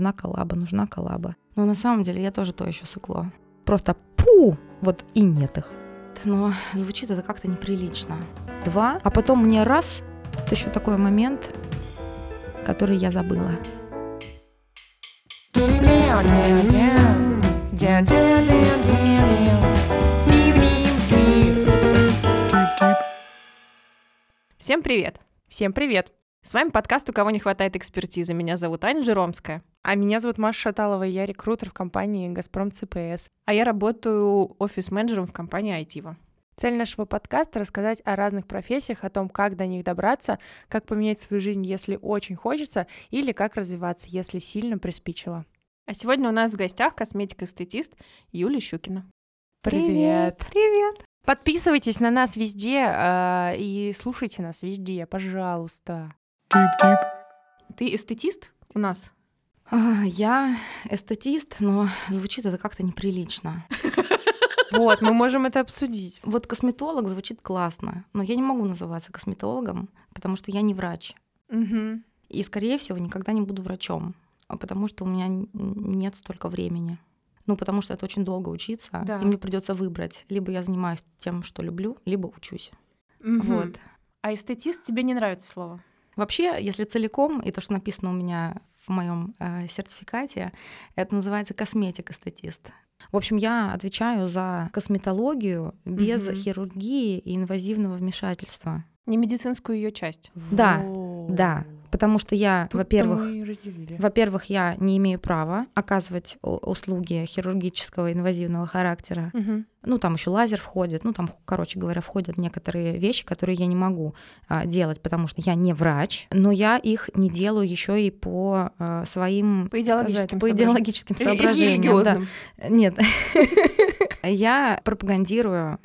нужна коллаба, нужна коллаба. Но на самом деле я тоже то еще сыкло. Просто пу, вот и нет их. Но звучит это как-то неприлично. Два, а потом мне раз, это еще такой момент, который я забыла. Всем привет! Всем привет! С вами подкаст «У кого не хватает экспертизы». Меня зовут Аня Жиромская. А меня зовут Маша Шаталова, я рекрутер в компании «Газпром ЦПС». А я работаю офис-менеджером в компании «Айтива». Цель нашего подкаста — рассказать о разных профессиях, о том, как до них добраться, как поменять свою жизнь, если очень хочется, или как развиваться, если сильно приспичило. А сегодня у нас в гостях косметик-эстетист Юлия Щукина. Привет! Привет! Подписывайтесь на нас везде э, и слушайте нас везде, пожалуйста. Ты эстетист у нас? А, Я эстетист, но звучит это как-то неприлично. Вот, мы можем это обсудить. Вот косметолог звучит классно, но я не могу называться косметологом, потому что я не врач. Угу. И, скорее всего, никогда не буду врачом, а потому что у меня нет столько времени. Ну, потому что это очень долго учиться, Да. и мне придется выбрать. Либо я занимаюсь тем, что люблю, либо учусь. Вот. А эстетист тебе не нравится слово? Вообще, если целиком, и то, что написано у меня в моем э, сертификате, это называется косметик-эстетист. В общем, я отвечаю за косметологию без Мгм. хирургии и инвазивного вмешательства. Не медицинскую ее часть. Да. Да, потому что я, во-первых, во-первых, я не имею права оказывать услуги хирургического инвазивного характера. Мгм. Ну, там еще лазер входит, ну, там, короче говоря, входят некоторые вещи, которые я не могу а, делать, потому что я не врач, но я их не делаю еще и по а, своим По идеологическим сказать, по идеологическим Или- или соображениям. да. Нет. Я пропагандирую,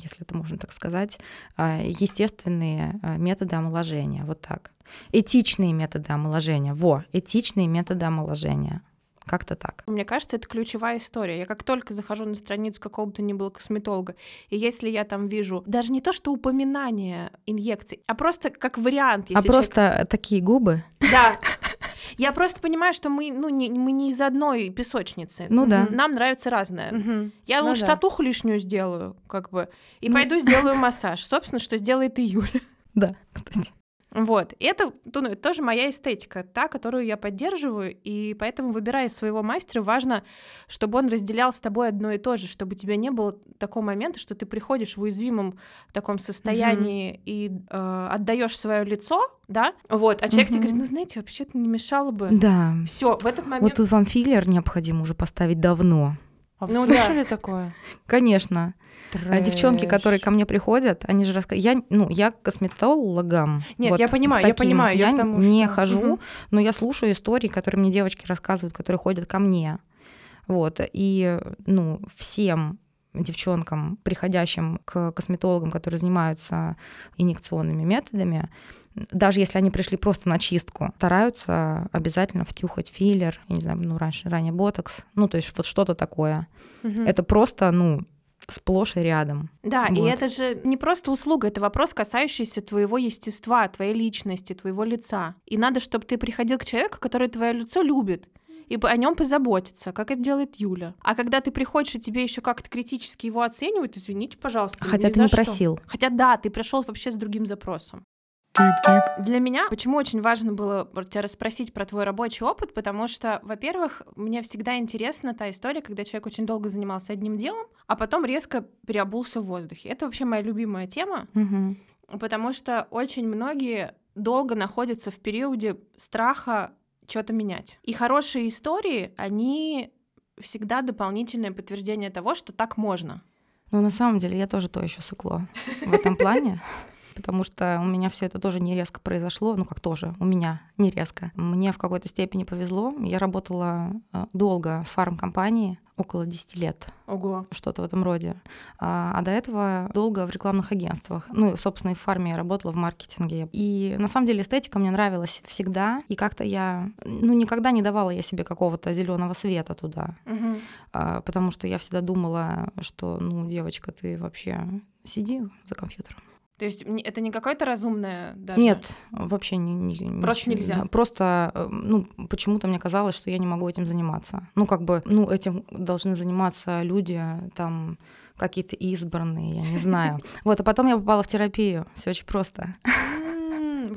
если это можно так сказать, а, естественные а, методы омоложения. Вот так. Этичные методы омоложения. Во, этичные методы омоложения. Как-то так. Мне кажется, это ключевая история. Я как только захожу на страницу какого бы то ни было косметолога, и если я там вижу даже не то, что упоминание инъекций, а просто как вариант, а если человек- просто такие губы. Да. Я просто понимаю, что мы, ну, не, мы не из одной песочницы. Ну да. Нам нравится разное. Мгм. Я Ну лучше да. татуху лишнюю сделаю, как бы, и Ну. пойду сделаю массаж. Собственно, что сделает и Юля. Да, кстати. Вот. И это, ну, это тоже моя эстетика, та, которую я поддерживаю, и поэтому, выбирая своего мастера, важно, чтобы он разделял с тобой одно и то же, чтобы у тебя не было такого момента, что ты приходишь в уязвимом таком состоянии и э, отдаешь свое лицо, да, вот, а человек тебе Мгм. говорит, ну, знаете, вообще-то не мешало бы. Да. Все, в этот момент... Вот тут вам филлер необходимо уже поставить давно. А вы Ну да. слышали такое? Конечно. А девчонки, которые ко мне приходят, они же рассказывают. Я, ну, я косметологам. Нет, вот я понимаю, я понимаю, я Я тому, не что- хожу, Мгм. но я слушаю истории, которые мне девочки рассказывают, которые ходят ко мне. Вот. И, ну, всем девчонкам, приходящим к косметологам, которые занимаются инъекционными методами, даже если они пришли просто на чистку, стараются обязательно втюхать филлер, я не знаю, ну, раньше, ранее ботокс, ну, то есть вот что-то такое. Мгм. Это просто, ну, сплошь и рядом. Да, и Вот. это же не просто услуга, это вопрос, касающийся твоего естества, твоей личности, твоего лица. И надо, чтобы ты приходил к человеку, который твое лицо любит, и по- о нем позаботиться, как это делает Юля. А когда ты приходишь, и тебе еще как-то критически его оценивают, извините, пожалуйста. Хотя ни ты не что. просил. Хотя да, ты пришел вообще с другим запросом. Для меня почему очень важно было тебя расспросить про твой рабочий опыт, потому что, во-первых, мне всегда интересна та история, когда человек очень долго занимался одним делом, а потом резко переобулся в воздухе. Это вообще моя любимая тема, Мгм. потому что очень многие долго находятся в периоде страха что-то менять. И хорошие истории, они всегда дополнительное подтверждение того, что так можно. Но на самом деле я тоже то еще сыкло в этом плане. Потому что у меня все это тоже не резко произошло, ну как тоже, у меня не резко. Мне в какой-то степени повезло. Я работала э, долго в фармкомпании, около 10 лет, Ого. что-то в этом роде. А, а до этого долго в рекламных агентствах. Ну, и, собственно, и в фарме я работала в маркетинге. И на самом деле эстетика мне нравилась всегда. И как-то я, ну, никогда не давала я себе какого-то зеленого света туда. Мгм. А, потому что я всегда думала, что, ну, девочка, ты вообще сиди за компьютером. То есть это не какое-то разумное даже? Нет, вообще не, не Просто нельзя. Да, просто, э, ну, почему-то мне казалось, что я не могу этим заниматься. Ну, как бы, ну, этим должны заниматься люди, там, какие-то избранные, я не знаю. Вот, а потом я попала в терапию. Все очень просто.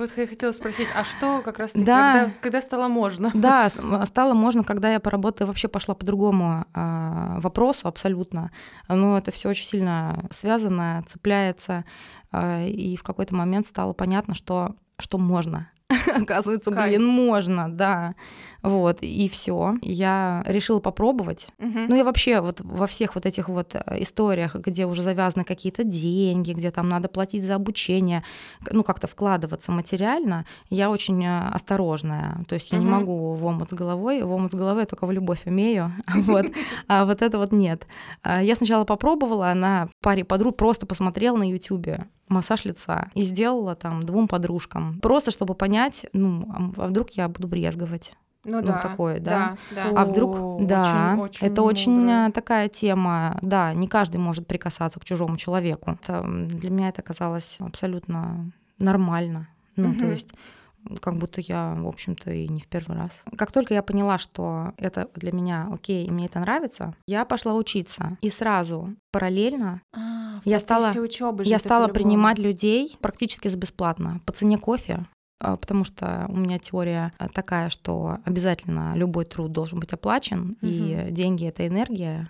Вот я хотела спросить, а что как раз таки, да. когда, когда стало можно? Да, стало можно, когда я поработала, вообще пошла по другому э, вопросу абсолютно. Но это все очень сильно связано, цепляется. Э, и в какой-то момент стало понятно, что, что можно. Оказывается, Кайф. блин, можно, да. Вот, и все. Я решила попробовать. Угу. Ну, я вообще вот во всех вот этих вот э, историях, где уже завязаны какие-то деньги, где там надо платить за обучение, ну, как-то вкладываться материально, я очень э, осторожная. То есть я угу. не могу в омут с головой. В омут с головой я только в любовь умею. Вот. А вот это вот нет. А я сначала попробовала, на паре подруг просто посмотрела на Ютубе массаж лица и сделала там двум подружкам. Просто чтобы понять, ну, а вдруг я буду брезговать. Ну, ну да, такое, да. да, да. А вдруг, О, да, очень, очень это мудро. очень э, такая тема, да, не каждый может прикасаться к чужому человеку. Это, для меня это казалось абсолютно нормально. Ну, угу. то есть как будто я, в общем-то, и не в первый раз. Как только я поняла, что это для меня окей, и мне это нравится, я пошла учиться. И сразу параллельно а, я стала, учебы я стала принимать людей практически бесплатно по цене кофе а, потому что у меня теория такая, что обязательно любой труд должен быть оплачен, угу. и деньги это энергия,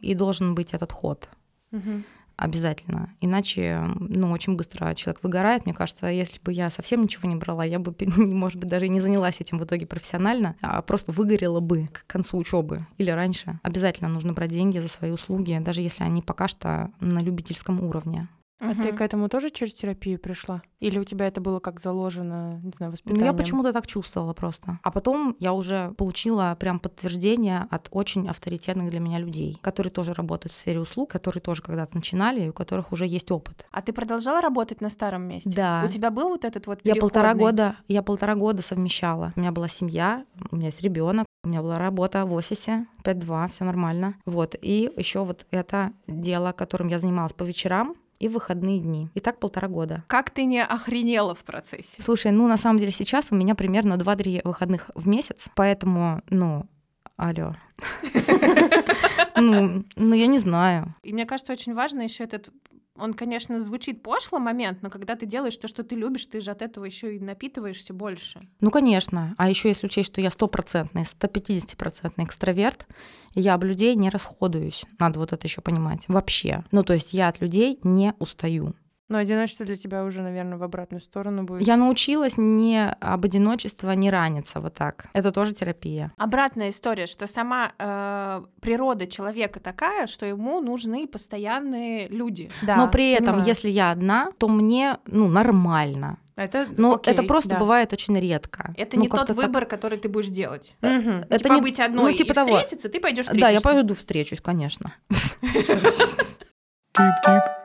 и должен быть этот ход. Угу обязательно. Иначе, ну, очень быстро человек выгорает. Мне кажется, если бы я совсем ничего не брала, я бы, может быть, даже и не занялась этим в итоге профессионально, а просто выгорела бы к концу учебы или раньше. Обязательно нужно брать деньги за свои услуги, даже если они пока что на любительском уровне. А угу. ты к этому тоже через терапию пришла? Или у тебя это было как заложено, не знаю, воспитанием? Ну, я почему-то так чувствовала просто. А потом я уже получила прям подтверждение от очень авторитетных для меня людей, которые тоже работают в сфере услуг, которые тоже когда-то начинали, и у которых уже есть опыт. А ты продолжала работать на старом месте? Да. У тебя был вот этот вот переходный... Я полтора года, я полтора года совмещала. У меня была семья, у меня есть ребенок, у меня была работа в офисе, 5-2, все нормально. Вот. И еще вот это дело, которым я занималась по вечерам, и выходные дни. И так полтора года. Как ты не охренела в процессе? Слушай, ну на самом деле сейчас у меня примерно 2-3 выходных в месяц, поэтому, ну, алло. Ну, ну, я не знаю. И мне кажется, очень важно еще этот он, конечно, звучит пошло момент, но когда ты делаешь то, что ты любишь, ты же от этого еще и напитываешься больше. Ну, конечно. А еще если учесть, что я стопроцентный, 150-процентный экстраверт, я об людей не расходуюсь. Надо вот это еще понимать. Вообще. Ну, то есть я от людей не устаю. Но одиночество для тебя уже, наверное, в обратную сторону будет. Я научилась не об одиночестве не раниться вот так. Это тоже терапия. Обратная история, что сама э, природа человека такая, что ему нужны постоянные люди. Да, Но при этом, понимаю. если я одна, то мне ну нормально. Это, Но окей, это просто да. бывает очень редко. Это ну, не тот выбор, так... который ты будешь делать. Угу. Это типа не... быть одной ну, типа и того. встретиться, ты пойдешь Да, я пойду встречусь, конечно.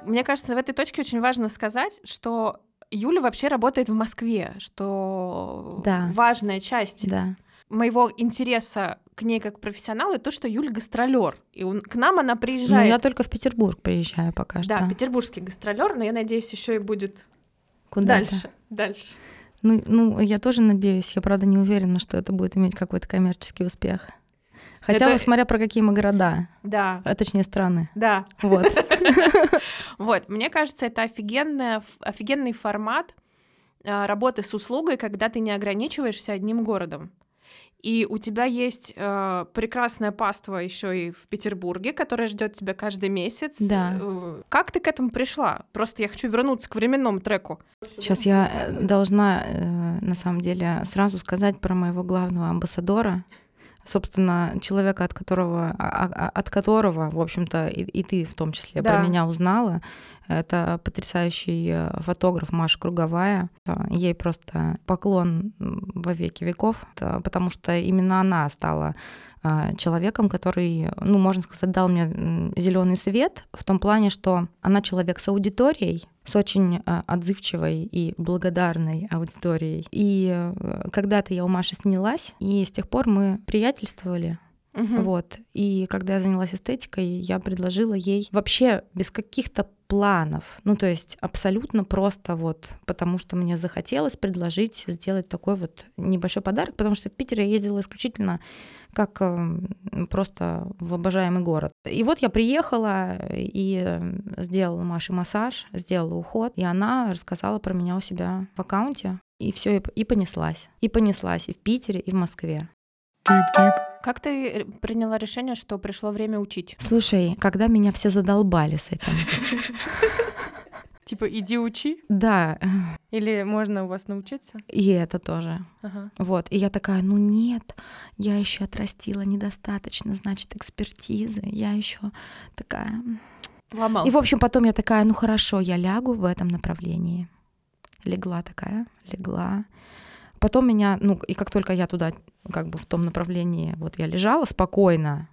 Мне кажется, в этой точке очень важно сказать, что Юля вообще работает в Москве, что да. важная часть да. моего интереса к ней как профессионалу это то, что Юля гастролер. И он, к нам она приезжает. Ну, я только в Петербург приезжаю пока что. Да, петербургский гастролер, но я надеюсь, еще и будет Куда дальше. Дальше. Ну, ну, я тоже надеюсь. Я, правда, не уверена, что это будет иметь какой-то коммерческий успех. Хотя, это... смотря про какие мы города. Да. А точнее, страны. Да. Вот. Вот, мне кажется, это офигенный формат а, работы с услугой, когда ты не ограничиваешься одним городом. И у тебя есть э, прекрасная паства еще и в Петербурге, которая ждет тебя каждый месяц. Да. Э, как ты к этому пришла? Просто я хочу вернуться к временному треку. Сейчас я э, должна, э, на самом деле, сразу сказать про моего главного амбассадора собственно, человека, от которого, а, а, от которого, в общем-то, и, и ты в том числе да. про меня узнала. Это потрясающий э, фотограф Маша Круговая. Ей просто поклон во веки веков, потому что именно она стала человеком, который, ну, можно сказать, дал мне зеленый свет в том плане, что она человек с аудиторией, с очень отзывчивой и благодарной аудиторией. И э, когда-то я у Маши снялась, и с тех пор мы приятельствовали. Угу. Вот. И когда я занялась эстетикой, я предложила ей вообще без каких-то планов. Ну, то есть абсолютно просто вот потому, что мне захотелось предложить сделать такой вот небольшой подарок, потому что в Питере я ездила исключительно как э, просто в обожаемый город. И вот я приехала и сделала Маше массаж, сделала уход, и она рассказала про меня у себя в аккаунте. И все, и понеслась. И понеслась и в Питере, и в Москве. Как ты приняла решение, что пришло время учить? Слушай, когда меня все задолбали с этим. Типа, иди учи? Да. Или можно у вас научиться? И это тоже. Ага. Вот. И я такая, ну нет, я еще отрастила недостаточно, значит, экспертизы. Я еще такая. Ломался. И, в общем, потом я такая, ну хорошо, я лягу в этом направлении. Легла такая, легла. Потом меня, ну, и как только я туда, как бы в том направлении, вот я лежала спокойно,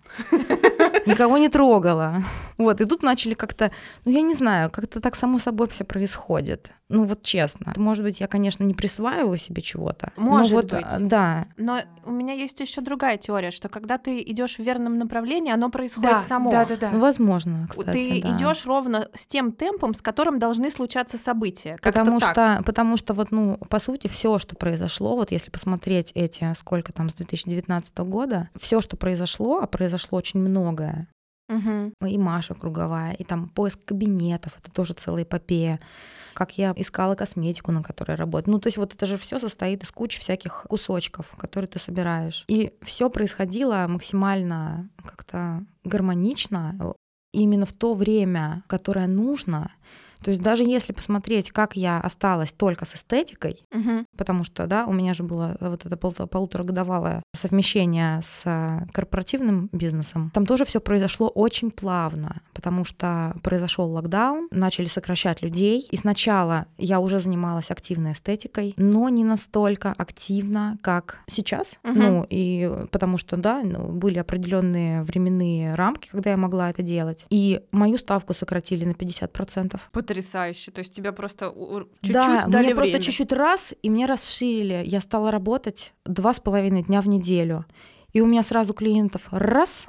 никого не трогала. Вот, и тут начали как-то, ну, я не знаю, как-то так само собой все происходит. Ну, вот честно. Может быть, я, конечно, не присваиваю себе чего-то. Может но вот, быть. Да. Но у меня есть еще другая теория, что когда ты идешь в верном направлении, оно происходит Да, само. да, да, да. Ну, возможно, кстати, ты да. идешь ровно с тем темпом, с которым должны случаться события. Потому так. что, потому что вот, ну, по сути, все, что произошло, вот если посмотреть эти, сколько там с 2019 года, все, что произошло, а произошло очень многое, Мгм. и Маша круговая, и там поиск кабинетов, это тоже целая эпопея. Как я искала косметику, на которой работаю. Ну, то есть вот это же все состоит из кучи всяких кусочков, которые ты собираешь. И все происходило максимально как-то гармонично, именно в то время, которое нужно. То есть даже если посмотреть, как я осталась только с эстетикой, Мгм. потому что, да, у меня же было вот это пол- полуторагодовалое совмещение с э, корпоративным бизнесом. Там тоже все произошло очень плавно, потому что произошел локдаун, начали сокращать людей, и сначала я уже занималась активной эстетикой, но не настолько активно, как сейчас. Мгм. Ну, и потому что, да, ну, были определенные временные рамки, когда я могла это делать. И мою ставку сократили на 50%. Потрясающе. То есть тебя просто чуть-чуть да, дали мне просто время. чуть-чуть раз, и мне расширили. Я стала работать два с половиной дня в неделю. И у меня сразу клиентов раз.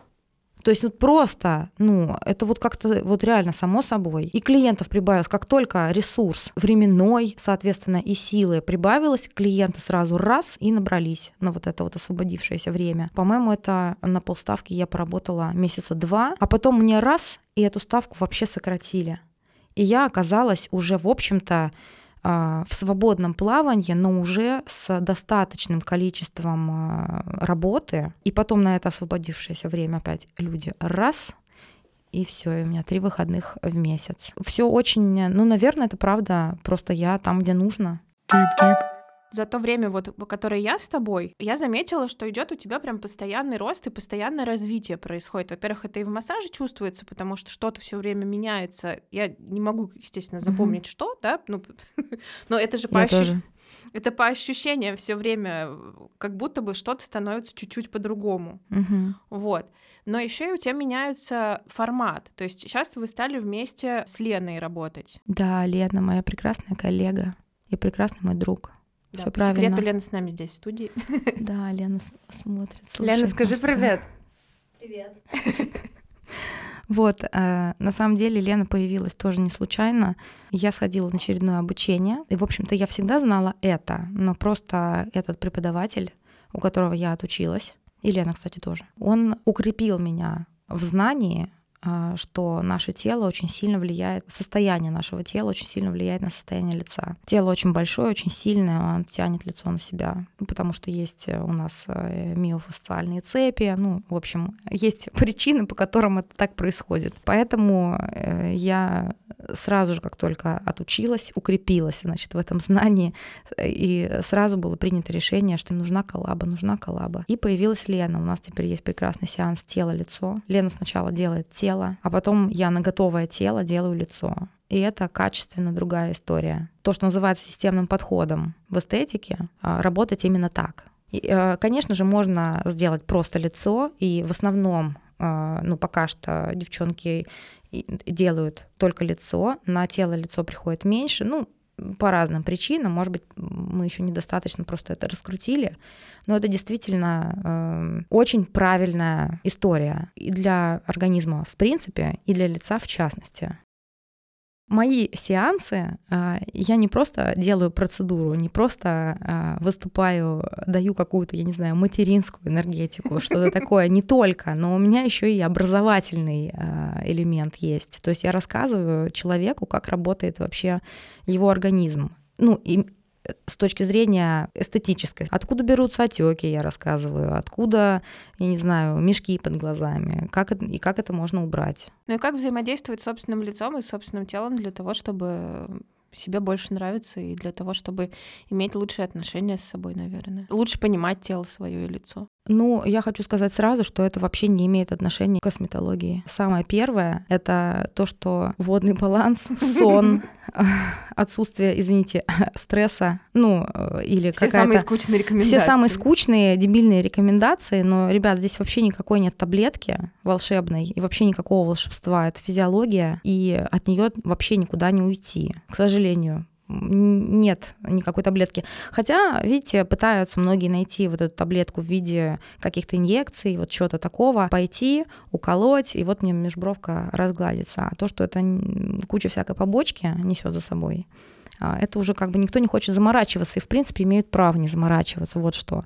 То есть вот просто, ну, это вот как-то вот реально само собой. И клиентов прибавилось, как только ресурс временной, соответственно, и силы прибавилось, клиенты сразу раз и набрались на вот это вот освободившееся время. По-моему, это на полставки я поработала месяца два, а потом мне раз, и эту ставку вообще сократили. И я оказалась уже, в общем-то, а, в свободном плавании, но уже с достаточным количеством а, работы. И потом на это освободившееся время опять люди раз и все, и у меня три выходных в месяц. Все очень, ну, наверное, это правда, просто я там, где нужно. За то время, вот, которое я с тобой, я заметила, что идет у тебя прям постоянный рост и постоянное развитие происходит. Во-первых, это и в массаже чувствуется, потому что что-то все время меняется. Я не могу, естественно, запомнить, что, да, ну, но это же по это по ощущениям все время, как будто бы что-то становится чуть-чуть по-другому. Мгм. Вот. Но еще и у тебя меняется формат. То есть сейчас вы стали вместе с Леной работать. Да, Лена, моя прекрасная коллега и прекрасный мой друг. Да, Все по секрету правильно. Лена с нами здесь в студии. Да, Лена смотрит. Лена, скажи нас, да. привет. Вот, э, на самом деле Лена появилась тоже не случайно. Я сходила на очередное обучение, и, в общем-то, я всегда знала это, но просто этот преподаватель, у которого я отучилась, и Лена, кстати, тоже, он укрепил меня в знании, что наше тело очень сильно влияет, состояние нашего тела очень сильно влияет на состояние лица. Тело очень большое, очень сильное, оно тянет лицо на себя, ну, потому что есть э, у нас э, миофасциальные цепи, ну, в общем, есть причины, по которым это так происходит. Поэтому э, я сразу же, как только отучилась, укрепилась, значит, в этом знании, и сразу было принято решение, что нужна коллаба, нужна коллаба. И появилась Лена. У нас теперь есть прекрасный сеанс тело-лицо. Лена сначала делает тело, а потом я на готовое тело делаю лицо. И это качественно другая история. То, что называется системным подходом в эстетике, а, работать именно так. И, э, Конечно же, можно сделать просто лицо, и в основном, э, ну, пока что девчонки делают только лицо, на тело лицо приходит меньше, ну, по разным причинам, может быть, мы еще недостаточно просто это раскрутили, но это действительно э, очень правильная история и для организма в принципе, и для лица в частности. Мои сеансы, а, я не просто делаю процедуру, не просто а, выступаю, даю какую-то, я не знаю, материнскую энергетику, что-то такое, не только, но у меня еще и образовательный а, элемент есть. То есть я рассказываю человеку, как работает вообще его организм. Ну, и с точки зрения эстетической. Откуда берутся отеки, я рассказываю, откуда, я не знаю, мешки под глазами, как это, и как это можно убрать. Ну и как взаимодействовать с собственным лицом и собственным телом для того, чтобы себе больше нравится и для того, чтобы иметь лучшие отношения с собой, наверное. Лучше понимать тело свое и лицо. Ну, я хочу сказать сразу, что это вообще не имеет отношения к косметологии. Самое первое — это то, что водный баланс, сон, отсутствие, извините, стресса, ну, э, или Все самые скучные рекомендации. Все самые скучные, дебильные рекомендации, но, ребят, здесь вообще никакой нет таблетки волшебной, и вообще никакого волшебства. Это физиология, и от нее вообще никуда не уйти, к сожалению нет никакой таблетки. Хотя, видите, пытаются многие найти вот эту таблетку в виде каких-то инъекций, вот чего-то такого, пойти, уколоть, и вот мне межбровка разгладится. А то, что это куча всякой побочки несет за собой, а, это уже как бы никто не хочет заморачиваться и, в принципе, имеют право не заморачиваться. Вот что.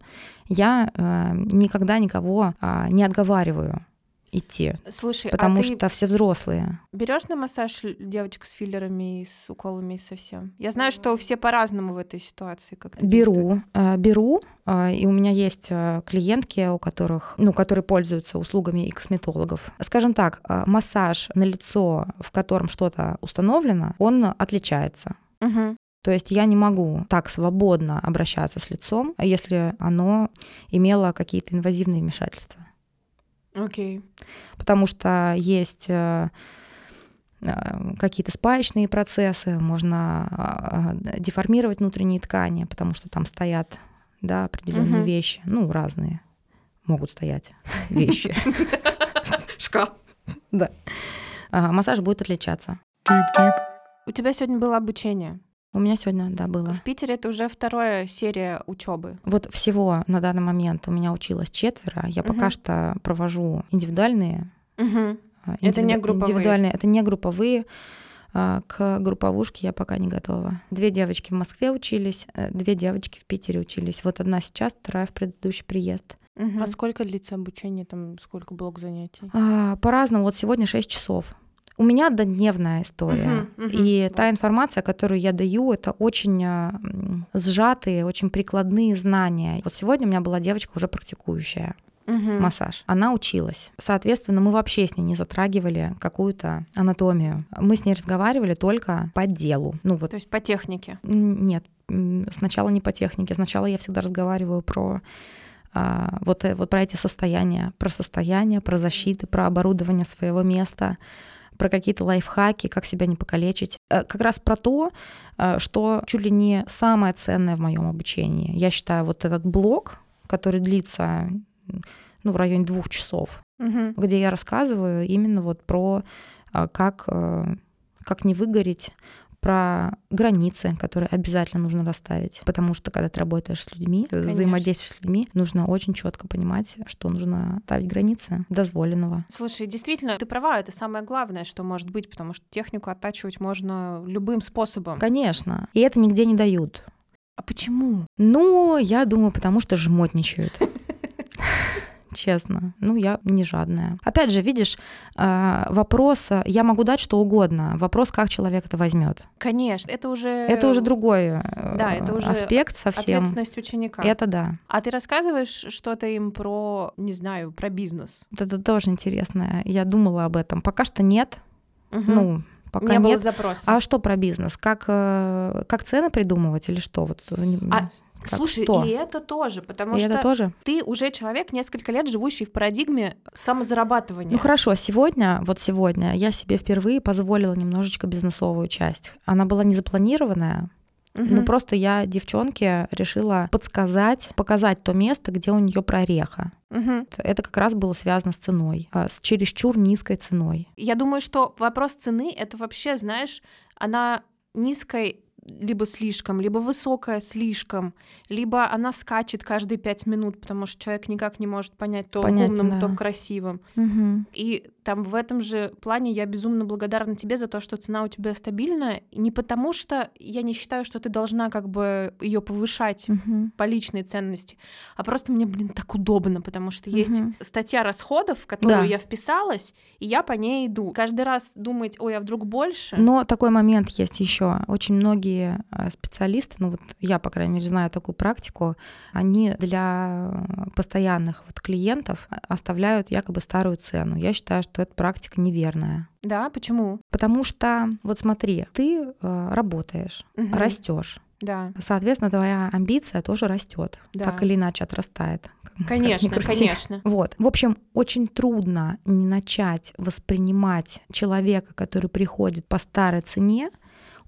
Я э, никогда никого э, не отговариваю идти. Слушай, а потому а что все взрослые. Берешь на массаж девочек с филлерами и с уколами и совсем? Я знаю, что все по-разному в этой ситуации. Как беру, э, беру, э, и у меня есть э, клиентки, у которых, ну, которые пользуются услугами и косметологов. Скажем так, массаж на лицо, в котором что-то установлено, он отличается. Угу. То есть я не могу так свободно обращаться с лицом, если оно имело какие-то инвазивные вмешательства. Окей. Okay. Потому что есть э, э, какие-то спаечные процессы, можно а, а, деформировать внутренние ткани, потому что там стоят да, определенные uh-huh. вещи, ну, разные могут стоять вещи. Шкаф. Да. Массаж будет отличаться. У тебя сегодня было обучение. У меня сегодня, да, было. В Питере это уже вторая серия учебы. Вот всего на данный момент у меня училось четверо. Я угу. пока что провожу индивидуальные. Угу. Индиви... Это не групповые. Индивидуальные, это не групповые. А, к групповушке я пока не готова. Две девочки в Москве учились, э, две девочки в Питере учились. Вот одна сейчас, вторая в предыдущий приезд. Угу. А сколько длится обучение? Там сколько блок занятий? А, по-разному. Вот сегодня 6 часов. У меня однодневная история. Uh-huh, uh-huh. И та информация, которую я даю, это очень а, сжатые, очень прикладные знания. Вот сегодня у меня была девочка уже практикующая. Uh-huh. массаж. Она училась. Соответственно, мы вообще с ней не затрагивали какую-то анатомию. Мы с ней разговаривали только по делу. Ну вот. То есть по технике? Нет, сначала не по технике. Сначала я всегда разговариваю про а, вот, э, вот про эти состояния, про состояние, про защиты, про оборудование своего места, про какие-то лайфхаки, как себя не покалечить. Э, как раз про то, э, что чуть ли не самое ценное в моем обучении. Я считаю, вот этот блок, который длится ну, в районе двух часов, угу. где я рассказываю именно вот про э, как, как не выгореть, про границы, которые обязательно нужно расставить. Потому что когда ты работаешь с людьми, Конечно. взаимодействуешь с людьми, нужно очень четко понимать, что нужно ставить границы дозволенного. Слушай, действительно, ты права, это самое главное, что может быть, потому что технику оттачивать можно любым способом. Конечно. И это нигде не дают. А почему? Ну, я думаю, потому что жмотничают. честно. Ну, я не жадная. Опять же, видишь, а, вопрос, я могу дать что угодно, вопрос, как человек это возьмет. Конечно, это уже... Это уже другой э, да, это уже аспект совсем. Ответственность ученика. Это да. А ты рассказываешь что-то им про, не знаю, про бизнес? Это тоже интересно. Я думала об этом. Пока что нет. Угу. Ну, Пока не нет. было запроса. А что про бизнес? Как, э, как цены придумывать или что? Вот, а как Слушай, что? и это тоже, потому и что это тоже? ты уже человек несколько лет живущий в парадигме самозарабатывания. Ну хорошо, сегодня, вот сегодня я себе впервые позволила немножечко бизнесовую часть. Она была не запланированная, Угу. Ну просто я девчонке решила подсказать, показать то место, где у нее прореха. Угу. Это как раз было связано с ценой, а, с чересчур низкой ценой. Я думаю, что вопрос цены это вообще, знаешь, она низкой либо слишком, либо высокая слишком, либо она скачет каждые пять минут, потому что человек никак не может понять то понять, умным, да. то красивым. Угу. И там в этом же плане я безумно благодарна тебе за то, что цена у тебя стабильная. Не потому что я не считаю, что ты должна как бы ее повышать Мгм. по личной ценности, а просто мне, блин, так удобно, потому что есть Мгм. статья расходов, в которую Да. я вписалась, и я по ней иду. Каждый раз думать, ой, а вдруг больше? Но такой момент есть еще. Очень многие э, специалисты, ну вот я, по крайней мере, знаю такую практику, они для э, постоянных вот клиентов оставляют якобы старую цену. Я считаю, что эта практика неверная. Да, почему? Потому что, вот смотри, ты э, работаешь, Мгм. растешь. Да, Соответственно, твоя амбиция тоже растет, Да. так или иначе отрастает. конечно, конечно. Вот. В общем, очень трудно не начать воспринимать человека, который приходит по старой цене,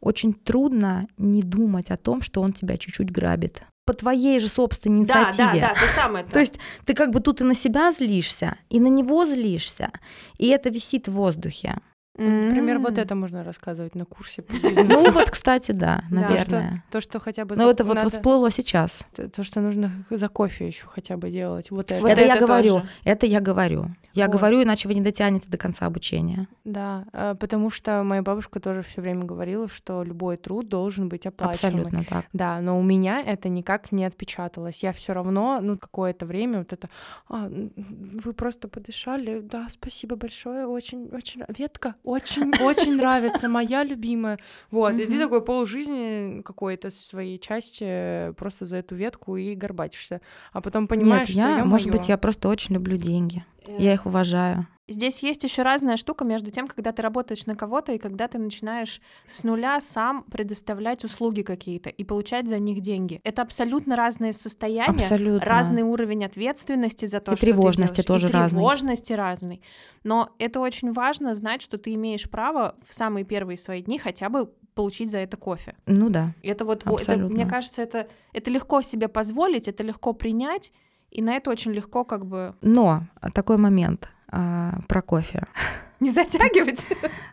очень трудно не думать о том, что он тебя чуть-чуть грабит. По твоей же собственной Да, инициативе. да, да, ты сам это. То есть ты как бы тут и на себя злишься, и на него злишься, и это висит в воздухе. Например, вот М. это можно рассказывать на курсе по Ну бизнесу. вот, кстати, да, наверное. То, что хотя бы... Ну это вот всплыло сейчас. То, что нужно за кофе еще хотя бы делать. Вот это. Вот это, я говорю, это я говорю. Я Вот. говорю, иначе вы не дотянете до конца обучения. Да, э, потому что моя бабушка тоже все время говорила, что любой труд должен быть оплачиваемый. Абсолютно так. Да, но у меня это никак не отпечаталось. Я все равно, ну, какое-то время вот это, «А, вы просто подышали, да, спасибо большое, очень, очень, ветка, очень, очень нравится, моя любимая. Вот, и ты такой полжизни какой-то своей части просто за эту ветку и горбатишься. А потом понимаешь, Нет, что я, может быть, я просто очень люблю деньги. Я их уважаю. Здесь есть еще разная штука между тем, когда ты работаешь на кого-то и когда ты начинаешь с нуля сам предоставлять услуги какие-то и получать за них деньги. Это абсолютно разные состояния, Абсолютно. разный уровень ответственности за то, И что тревожности ты делаешь. тоже и разный. тревожности разный. Но это очень важно знать, что ты имеешь право в самые первые свои дни хотя бы получить за это кофе. Ну да. Это вот, это, мне кажется, это, это легко себе позволить, это легко принять, и на это очень легко как бы Но такой момент а, про кофе. не затягивать.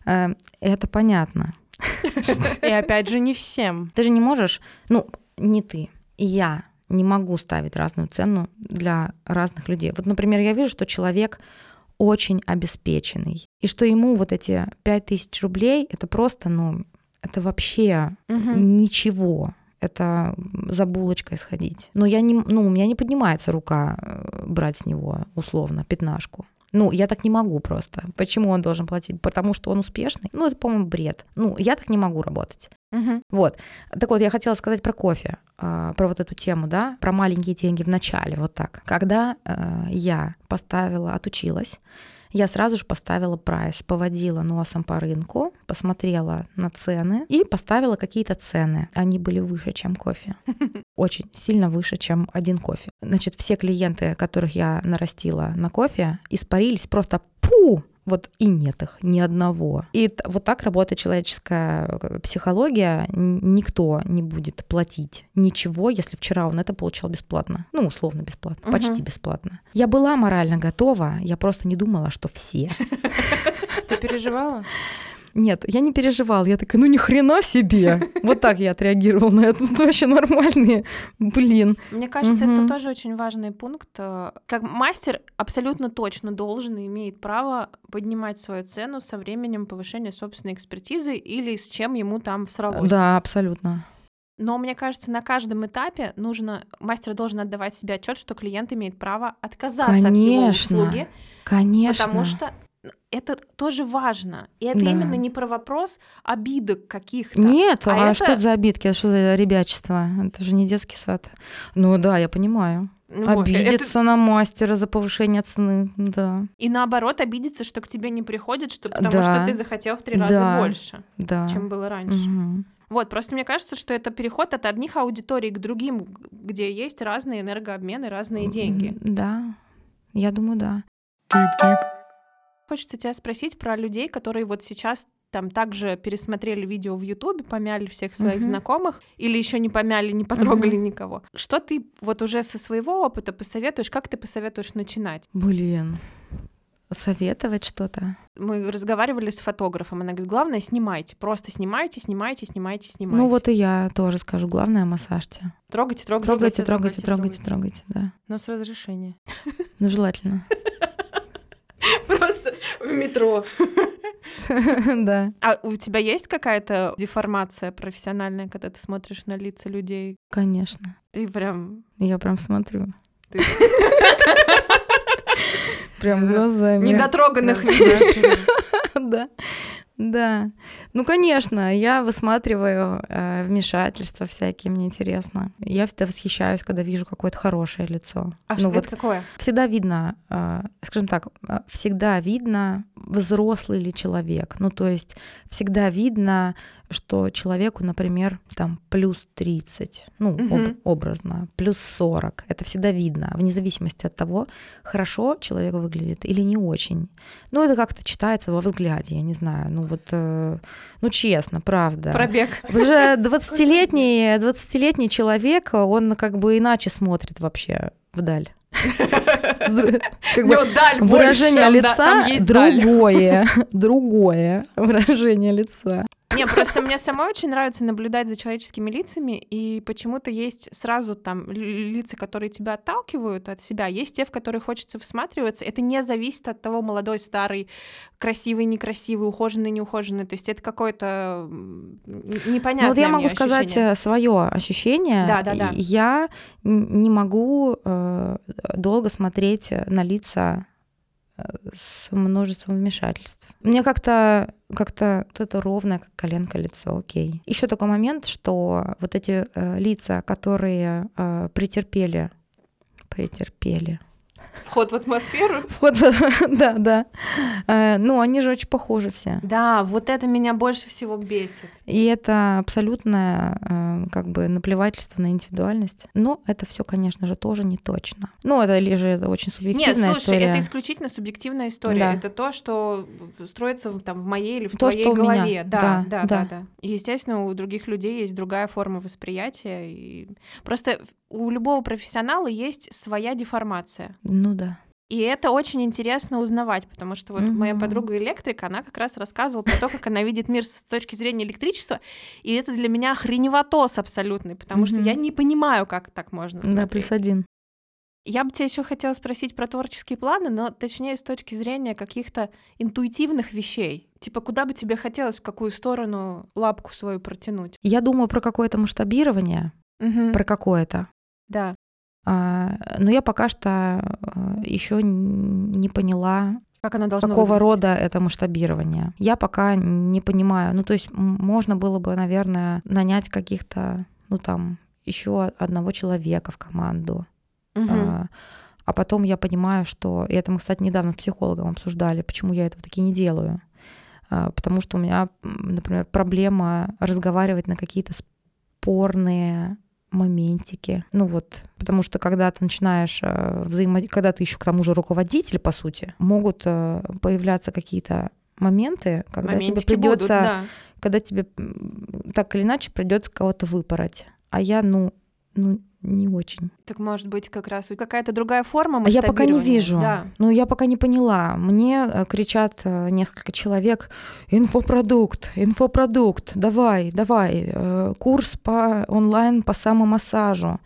Э, это понятно. И опять же, не всем. Ты же не можешь, ну, не ты, я не могу ставить разную цену для разных людей. Вот, например, я вижу, что человек очень обеспеченный, и что ему вот эти 5000 рублей, это просто, ну, это вообще ничего. Это за булочкой сходить. Но я не, ну, у меня не поднимается рука э, брать с него условно пятнашку. Ну, я так не могу просто. Почему он должен платить? Потому что он успешный? Ну, это, по-моему, бред. Ну, я так не могу работать. Мгм. Вот. Так вот, я хотела сказать про кофе, а, про вот эту тему, да, про маленькие деньги в начале, вот так. Когда э, я поставила, отучилась, я сразу же поставила прайс, поводила носом по рынку, посмотрела на цены и поставила какие-то цены. Они были выше, чем кофе. Очень сильно выше, чем один кофе. Значит, все клиенты, которых я нарастила на кофе, испарились просто пу, вот и нет их, ни одного. И вот так работает человеческая э, психология. Никто не будет платить ничего, если вчера он это получал бесплатно. Ну, условно бесплатно, Мгм. почти бесплатно. Я была морально готова, я просто не думала, что все. Ты переживала? Нет, я не переживала. Я такая, ну ни хрена себе. Вот так я отреагировала на это. Это вообще нормальные. Блин. Мне кажется, Мгм. это тоже очень важный пункт. Как мастер абсолютно точно должен и имеет право поднимать свою цену со временем повышения собственной экспертизы или с чем ему там всралось. Да, абсолютно. Но мне кажется, на каждом этапе нужно мастер должен отдавать себе отчет, что клиент имеет право отказаться от его Конечно, услуги, Конечно. потому что это тоже важно. И это Да. именно не про вопрос обидок каких-то. Нет, а, А это- что это за обидки? А Что за ребячество? Это же не детский сад. Ну да, я понимаю. Ну, вот, это- Обидеться на мастера за повышение цены, да, И наоборот, обидеться, что к тебе не приходит, что, потому Да. что ты захотел в три раза Да. больше, да. чем было раньше. Мгм. Вот, просто мне кажется, что это переход от одних аудиторий к другим, где есть разные энергообмены, разные деньги. Да, я думаю, да. Хочется тебя спросить про людей, которые вот сейчас там также пересмотрели видео в Ютубе, помяли всех своих Мгм. знакомых, или еще не помяли, не потрогали Мгм. никого. Что ты вот уже со своего опыта посоветуешь, как ты посоветуешь начинать? Блин, советовать что-то? Мы разговаривали с фотографом, она говорит, главное снимайте, просто снимайте, снимайте, снимайте, снимайте. Ну вот и я тоже скажу, главное массажьте. трогайте, трогайте, Трогайте, трогайте, трогайте, трогайте, трогайте. трогайте, да. Но с разрешения. Ну желательно. В метро. Да. А у тебя есть какая-то деформация профессиональная, когда ты смотришь на лица людей? Конечно. Ты прям... Я прям смотрю. Прям глазами. Недотроганных видишь. Да. Да. Ну, конечно, я высматриваю э, вмешательства всякие, мне интересно. Я всегда восхищаюсь, когда вижу какое-то хорошее лицо. А ну, что вот это какое? всегда видно, э, скажем так, э, всегда видно, взрослый ли человек. Ну, то есть всегда видно, что человеку, например, там плюс 30, ну, об- Мгм. образно, плюс 40. Это всегда видно, вне зависимости от того, хорошо человек выглядит или не очень. Ну, это как-то читается во взгляде, я не знаю. Ну, вот, э, ну, честно, правда. Пробег. Уже 20-летний, 20-летний человек, он как бы иначе смотрит вообще вдаль. Как бы даль выражение больше, да, лица там даль. другое, другое выражение лица. Не, просто мне самой очень нравится наблюдать за человеческими лицами, и почему-то есть сразу там лица, которые тебя отталкивают от себя, есть те, в которые хочется всматриваться. Это не зависит от того, молодой, старый, красивый, некрасивый, ухоженный, неухоженный. То есть это какое-то непонятное Ну вот я могу сказать ощущение. свое ощущение. Да, да, да. Я не могу э, долго смотреть на лица э, с множеством вмешательств. Мне как-то как-то вот это ровное, как коленка лицо, окей. Еще такой момент, что вот эти э, лица, которые э, претерпели, претерпели, Вход в атмосферу. вход, да, да, Э, ну они же очень похожи все. Да, вот это меня больше всего бесит. И это абсолютное э, как бы наплевательство на индивидуальность. Но это все, конечно же, тоже не точно. Ну, это лишь это очень Нет, субъективная слушай, история. это исключительно субъективная история. Да. Это то, что строится там в моей или в То, твоей у меня. голове. Да, Да, да, да, да. да, И, естественно, у других людей есть другая форма восприятия. И... Просто у любого профессионала есть своя деформация. Ну да. И это очень интересно узнавать, потому что вот моя Мгм. подруга электрик, она как раз рассказывала про то, как она видит мир с точки зрения электричества, и это для меня хреневатос абсолютный, потому что Мгм. я не понимаю, как так можно Да, смотреть. плюс один. Я бы тебя еще хотела спросить про творческие планы, но точнее с точки зрения каких-то интуитивных вещей. Типа, куда бы тебе хотелось, в какую сторону лапку свою протянуть? Я думаю про какое-то масштабирование, Мгм. про какое-то. Да. А, но я пока что еще не поняла, Как оно должно какого выглядеть? рода это масштабирование. Я пока не понимаю. Ну, то есть можно было бы, наверное, нанять каких-то, ну, там, еще одного человека в команду. Мгм. А, а потом я понимаю, что... И это мы, кстати, недавно с психологом обсуждали, почему я этого таки не делаю. А, Потому что у меня, например, проблема разговаривать на какие-то спорные моментики. Ну вот, потому что когда ты начинаешь взаимодействовать, когда ты еще к тому же руководитель, по сути, могут э, появляться какие-то моменты, когда Моментики тебе будут, придется да. когда тебе так или иначе придется кого-то выпороть. А я, ну, ну, не очень. Так может быть как раз какая-то другая форма А я пока не вижу. Да. Ну, я пока не поняла. Мне э, кричат э, несколько человек, инфопродукт, инфопродукт, давай, давай, э, курс по онлайн по самомассажу.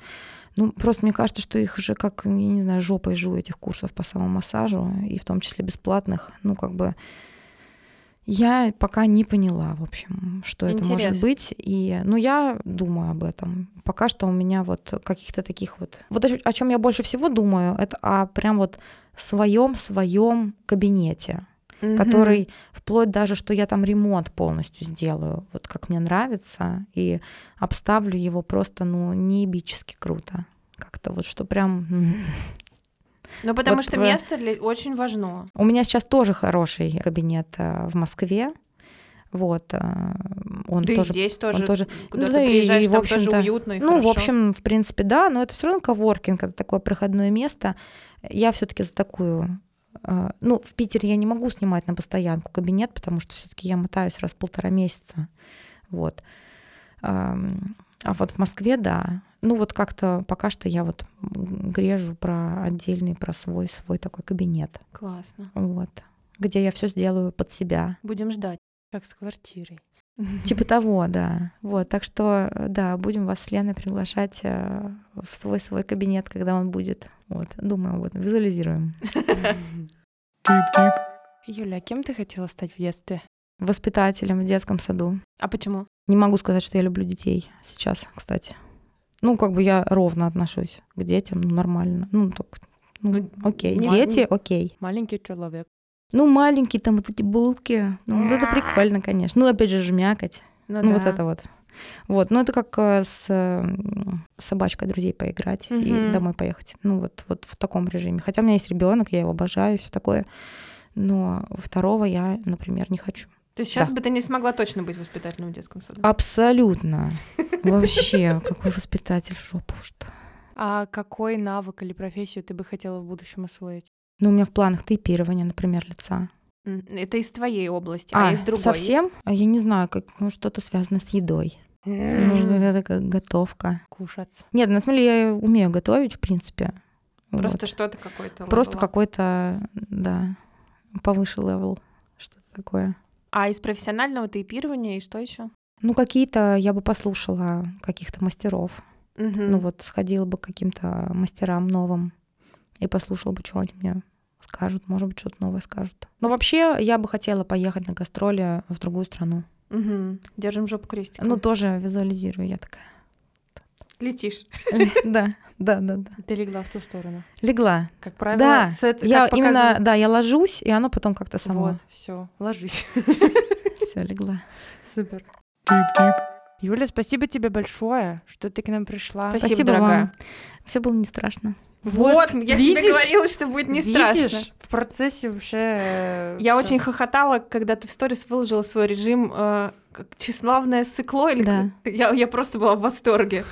Ну, просто мне кажется, что их же как, я не знаю, жопой жую этих курсов по самомассажу, и в том числе бесплатных. Ну, как бы я пока не поняла, в общем, что это может Интересно. быть. И, ну, я думаю об этом. Пока что у меня вот каких-то таких вот... Вот о, чем я больше всего думаю, это о прям вот своем своем кабинете, Мгм. который вплоть даже, что я там ремонт полностью сделаю, вот как мне нравится, и обставлю его просто, ну, неебически круто. Как-то вот, что прям... Ну, потому Вот что в- место для... очень важно. У меня сейчас тоже хороший кабинет э, в Москве. Вот. э, Он Да и тоже здесь тоже, тоже- куда Ну да, и- приезжаешь, и, в там тоже общем-то, уютно и Ну, в хорошо. общем, в принципе, да, но это все равно коворкинг, это такое проходное место. Я все-таки за такую. э, Ну, в Питере я не могу снимать на постоянку кабинет, потому что все-таки я мотаюсь раз в полтора месяца. Вот. А вот в Москве, да. Ну, вот как-то пока что я вот грежу про отдельный, про свой, свой такой кабинет. Классно. Вот. Где я все сделаю под себя. Будем ждать. Как с квартирой. Типа того, да. Вот, так что, э, да, будем вас с Леной приглашать э, в свой свой кабинет, когда он будет. Вот, думаю, вот, визуализируем. Юля, а кем ты хотела стать в детстве? Воспитателем в детском саду. А почему? Не могу сказать, что я люблю детей сейчас, кстати. Ну, как бы я ровно отношусь к детям, ну, нормально. Ну, так, ну, Ну, окей. не Дети, окей. Маленький человек. Ну, маленькие там вот эти булки. Ну, вот это прикольно, конечно. Ну, опять же, жмякать. Ну, вот да. это вот. Вот, ну это как э, с э, собачкой друзей поиграть и Мгм. домой поехать. Ну вот, вот в таком режиме. Хотя у меня есть ребенок, я его обожаю, все такое. Но второго я, например, не хочу. То есть сейчас Да. бы ты не смогла точно быть воспитателем в детском саду? Абсолютно. Вообще, какой воспитатель в жопу, что. А какой навык или профессию ты бы хотела в будущем освоить? Ну, у меня в планах тейпирование, например, лица. Это из твоей области, а, из другой совсем? А я не знаю, как ну, что-то связано с едой. Ну, это как готовка. Кушаться. Нет, на самом деле я умею готовить, в принципе. есть? Просто Вот. что-то какое-то. Просто какой-то, да, повыше level, что-то такое. А из профессионального тейпирования и что еще? Ну, какие-то я бы послушала каких-то мастеров. Ну вот сходила бы к каким-то мастерам новым и послушала бы, что они мне скажут, может быть, что-то новое скажут. Но вообще я бы хотела поехать на гастроли в другую страну. Мгм. Держим жопу крестиком. Ну, тоже визуализирую, я такая. Летишь. Да, да, да, да. Ты легла в ту сторону. Легла. Как правило, Да, с эт- Я как именно, показывает- да, я ложусь, и оно потом как-то само. Вот, все, ложись. Все, легла. Супер. Юля, спасибо тебе большое, что ты к нам пришла. Спасибо, Спасибо дорогая. вам. Все было не страшно. Вот, я видишь? тебе говорила, что будет не Видишь? страшно. В процессе вообще... э, Я всё. очень хохотала, когда ты в сторис выложила свой режим э, как тщеславное сыкло. Или Да. как- я, я просто была в восторге.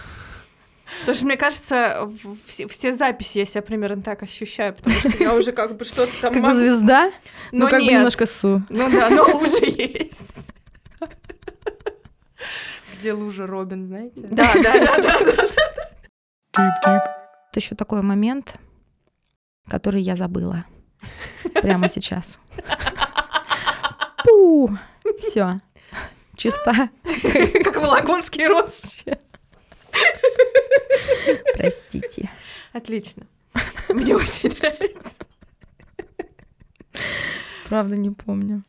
Потому что, мне кажется, все, все записи я себя примерно так ощущаю, потому что я уже как бы что-то там Как бы могу- звезда, Но ну как бы немножко су. Ну да, но уже есть. Где лужа Робин, знаете? Да, да, да, да. Это еще такой момент, который я забыла прямо сейчас. Все. Чиста. Как волоконский рост. Простите. Отлично. Мне очень нравится. Правда не помню.